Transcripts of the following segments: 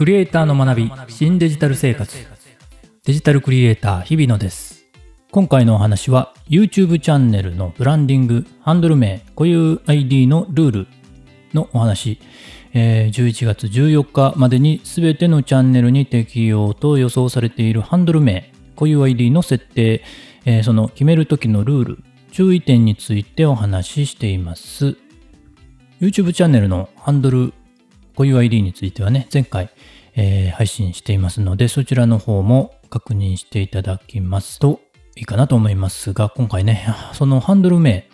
クリエイターの学び新デジタル生活。デジタルクリエイター日比野です。今回のお話は YouTube チャンネルのブランディングハンドル名固有 ID のルールのお話、えー、11月14日までに全てのチャンネルに適用と予想されているハンドル名固有 ID の設定、えー、その決める時のルール注意点についてお話ししています。YouTube チャンネルのハンドル固有 ID についてはね、前回、えー、配信していますので、そちらの方も確認していただきますといいかなと思いますが、今回ね、そのハンドル名、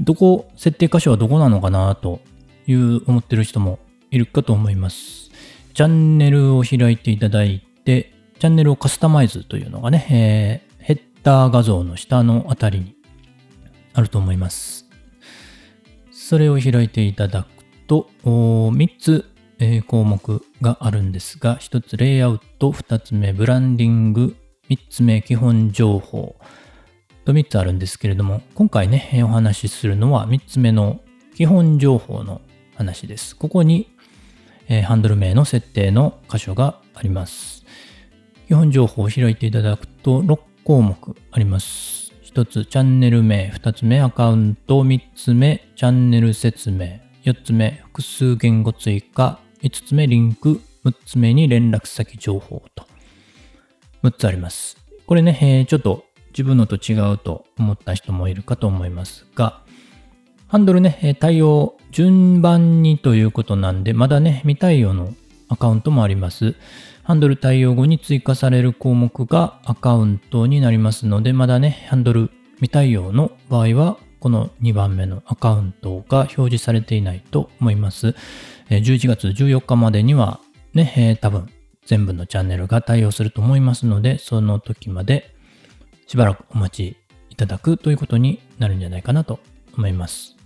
どこ、設定箇所はどこなのかなという思ってる人もいるかと思います。チャンネルを開いていただいて、チャンネルをカスタマイズというのがね、えー、ヘッダー画像の下のあたりにあると思います。それを開いていただくと、3つ、え、項目があるんですが、1つレイアウト、2つ目ブランディング、3つ目基本情報と3つあるんですけれども、今回ね、お話しするのは3つ目の基本情報の話です。ここに、え、ハンドル名の設定の箇所があります。基本情報を開いていただくと6項目あります。1つチャンネル名、2つ目アカウント、3つ目チャンネル説明、4つ目複数言語追加、5つ目リンク、6つ目に連絡先情報と6つあります。これね、えー、ちょっと自分のと違うと思った人もいるかと思いますが、ハンドルね、対応順番にということなんで、まだね、未対応のアカウントもあります。ハンドル対応後に追加される項目がアカウントになりますので、まだね、ハンドル未対応の場合は、この2番目のアカウントが表示されていないと思います。11月14日までにはねえ、多分全部のチャンネルが対応すると思いますので、その時までしばらくお待ちいただくということになるんじゃないかなと思います。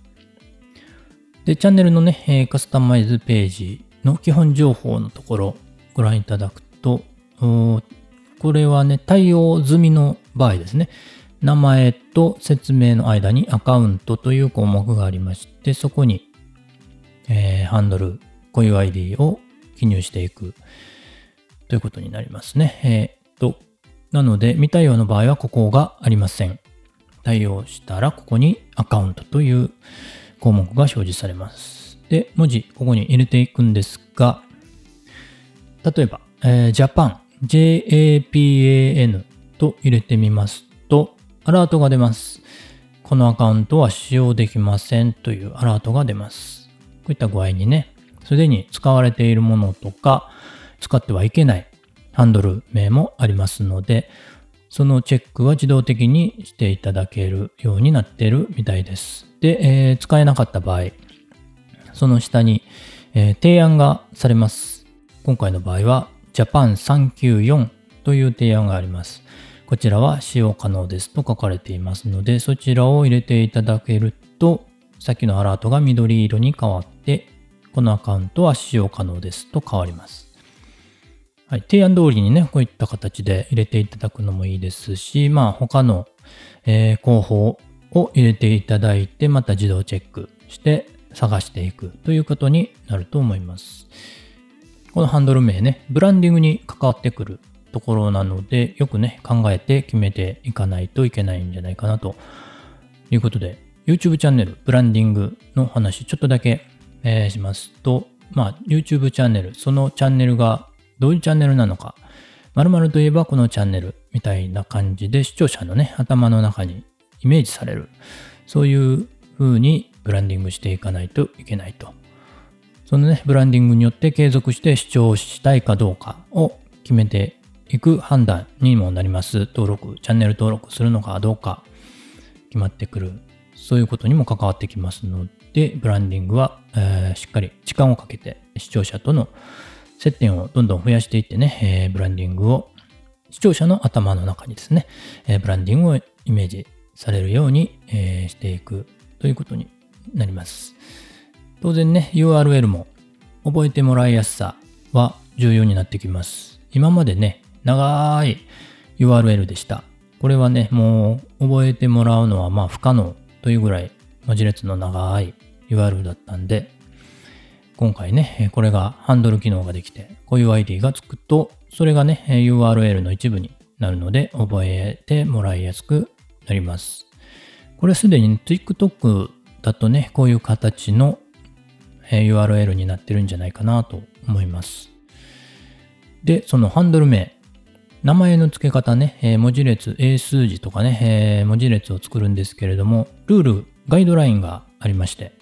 で、チャンネルのね、えカスタマイズページの基本情報のところ、ご覧いただくと、これはね、対応済みの場合ですね。名前と説明の間にアカウントという項目がありまして、そこに、えー、ハンドル、固有 ID を記入していくということになりますね。えー、と、なので、未対応の場合はここがありません。対応したらここにアカウントという項目が表示されます。で、文字、ここに入れていくんですが、例えば、えー、Japan、JAPAN と入れてみます、アラートが出ます。このアカウントは使用できませんというアラートが出ます。こういった具合にね、すでに使われているものとか、使ってはいけないハンドル名もありますので、そのチェックは自動的にしていただけるようになっているみたいです。で、えー、使えなかった場合、その下に、えー、提案がされます。今回の場合は Japan394 という提案があります。こちらは使用可能ですと書かれていますので、そちらを入れていただけると、さっきのアラートが緑色に変わって、このアカウントは使用可能ですと変わります。はい、提案通りにね、こういった形で入れていただくのもいいですし、まあ他の、えー、候補を入れていただいて、また自動チェックして探していくということになると思います。このハンドル名ね、ブランディングに関わってくるところなので、よくね、考えて決めていかないといけないんじゃないかなということで、YouTube チャンネル、ブランディングの話、ちょっとだけ、えー、しますと、まあ、YouTube チャンネル、そのチャンネルがどういうチャンネルなのか、〇〇といえばこのチャンネルみたいな感じで視聴者のね、頭の中にイメージされる。そういう風にブランディングしていかないといけないとそのね、ブランディングによって継続して視聴したいかどうかを決めていく判断にもなります。登録、チャンネル登録するのかどうか決まってくる。そういうことにも関わってきますので、ブランディングは、えー、しっかり時間をかけて視聴者との接点をどんどん増やしていってね、えー、ブランディングを視聴者の頭の中にですね、えー、ブランディングをイメージされるように、えしていくということになります。当然ね、URL も覚えてもらいやすさは重要になってきます。今までね、長い URL でした。これはね、もう覚えてもらうのはまあ不可能というぐらい文字列の長い URL だったんで、今回ね、これがハンドル機能ができて、固有 ID がつくと、それがね、URL の一部になるので、覚えてもらいやすくなります。これすでに TikTok だとね、こういう形の URL になってるんじゃないかなと思います。で、そのハンドル名。名前の付け方ね、え文字列、英数字とかね、え文字列を作るんですけれども、ルール、ガイドラインがありまして、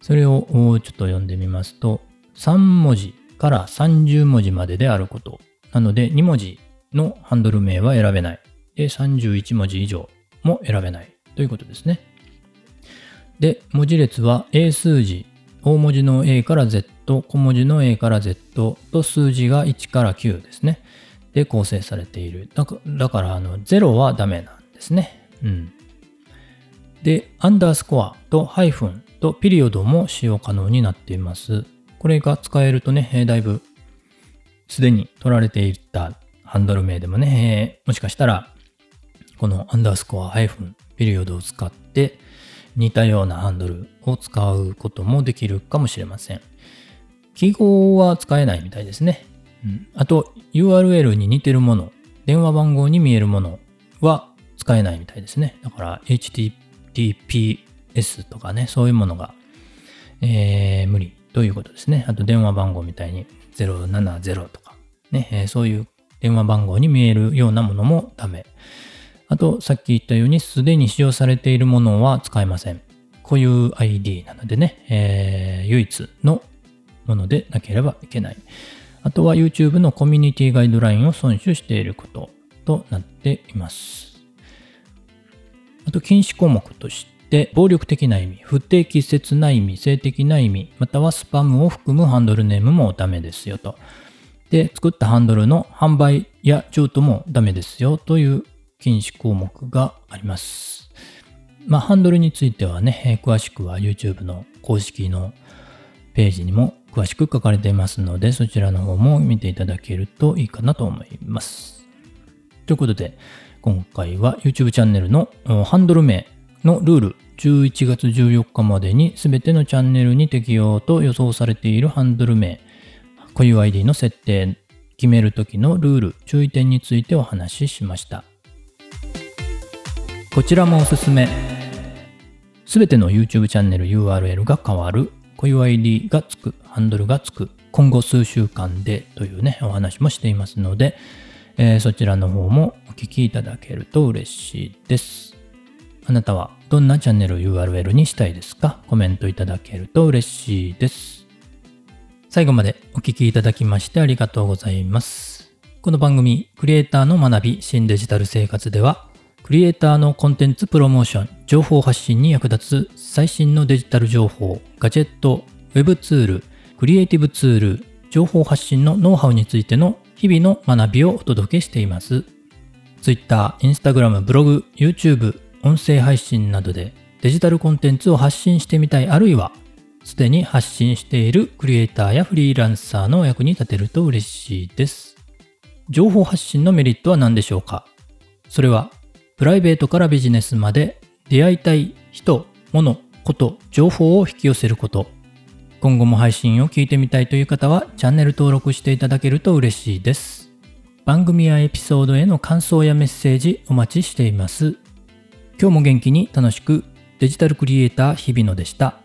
それをちょっと読んでみますと、3文字から30文字までであること。なので、2文字のハンドル名は選べない。で、31文字以上も選べないということですね。で、文字列は英数字、大文字の A から Z、小文字の A から Z と数字が1から9ですね。で構成されている。だから、だからあの0はダメなんですね。うん。で、アンダースコアとハイフンとピリオドも使用可能になっています。これが使えるとね、だいぶすでに取られていたハンドル名でもね、もしかしたらこのアンダースコアハイフンピリオドを使って似たようなハンドルを使うこともできるかもしれません。記号は使えないみたいですね。あと URL に似てるもの、電話番号に見えるものは使えないみたいですね。だから HTTPS とかね、そういうものが、えー、無理ということですね。あと電話番号みたいに070とか、ね、えー、そういう電話番号に見えるようなものもダメ。あと、さっき言ったように、すでに使用されているものは使えません。こういう ID なのでね、えー、唯一のものでなければいけない。あとは YouTube のコミュニティガイドラインを遵守していることとなっています。あと禁止項目として、暴力的な意味、不適切な意味、性的な意味、またはスパムを含むハンドルネームもダメですよと。で、作ったハンドルの販売や譲渡もダメですよという禁止項目があります。まあ、ハンドルについてはね、詳しくは YouTube の公式のページにも詳しく書かれていますので、そちらの方も見ていただけるといいかなと思います。ということで、今回は YouTube チャンネルのハンドル名のルール、11月14日までに全てのチャンネルに適用と予想されているハンドル名、固有 ID の設定、決めるときのルール、注意点についてお話ししました。こちらもおすすめ。すべての YouTube チャンネル URL が変わる、固有 ID がつく、ハンドルがつく、今後数週間でというね、お話もしていますので、えー、そちらの方もお聞きいただけると嬉しいです。あなたはどんなチャンネル URL にしたいですか？コメントいただけると嬉しいです。最後までお聞きいただきましてありがとうございます。この番組、クリエイターの学び新デジタル生活では、クリエイターのコンテンツプロモーション、情報発信に役立つ最新のデジタル情報、ガジェット、ウェブツール、クリエイティブツール、情報発信のノウハウについての日々の学びをお届けしています。Twitter、Instagram、ブログ、YouTube、音声配信などでデジタルコンテンツを発信してみたいあるいはすでに発信しているクリエイターやフリーランサーのお役に立てると嬉しいです。情報発信のメリットは何でしょうか？それはプライベートからビジネスまで出会いたい人、物、こと、情報を引き寄せること。今後も配信を聞いてみたいという方はチャンネル登録していただけると嬉しいです。番組やエピソードへの感想やメッセージお待ちしています。今日も元気に楽しくデジタルクリエイター日比野でした。